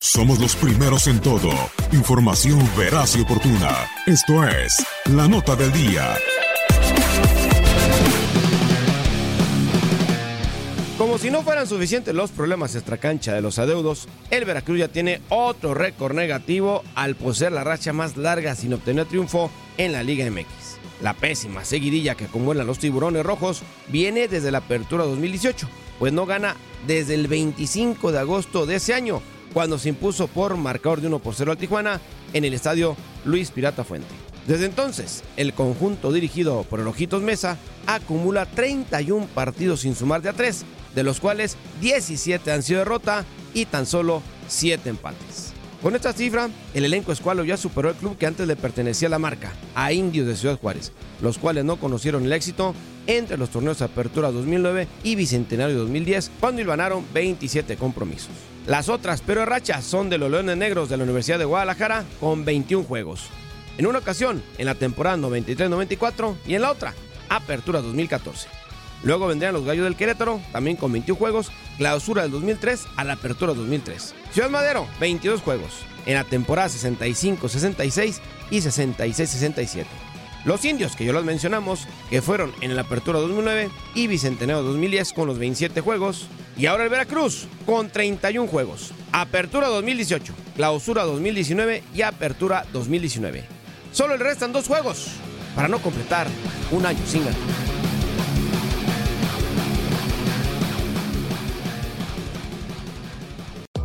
Somos los primeros en todo. Información veraz y oportuna. Esto es La Nota del Día. Si no fueran suficientes los problemas extracancha de los adeudos, el Veracruz ya tiene otro récord negativo al poseer la racha más larga sin obtener triunfo en la Liga MX. La pésima seguidilla que acumulan los tiburones rojos viene desde la apertura 2018, pues no gana desde el 25 de agosto de ese año, cuando se impuso por marcador de 1 por 0 al Tijuana en el estadio Luis Pirata Fuente. Desde entonces, el conjunto dirigido por el Ojitos Mesa acumula 31 partidos sin sumar de a 3, de los cuales 17 han sido derrota y tan solo 7 empates. Con esta cifra, el elenco escualo ya superó el club que antes le pertenecía a la marca, a Indios de Ciudad Juárez, los cuales no conocieron el éxito entre los torneos Apertura 2009 y Bicentenario 2010, cuando hilvanaron 27 compromisos. Las otras peores rachas son de los Leones Negros de la Universidad de Guadalajara con 21 juegos. En una ocasión, en la temporada 93-94 y en la otra, Apertura 2014. Luego vendrían los Gallos del Querétaro, también con 21 juegos, clausura del 2003 a la apertura 2003. Ciudad Madero, 22 juegos, en la temporada 65-66 y 66-67. Los indios, que ya los mencionamos, que fueron en la apertura 2009 y Bicentenario 2010 con los 27 juegos. Y ahora el Veracruz, con 31 juegos. Apertura 2018, clausura 2019 y apertura 2019. Solo le restan dos juegos para no completar un año sin ganar.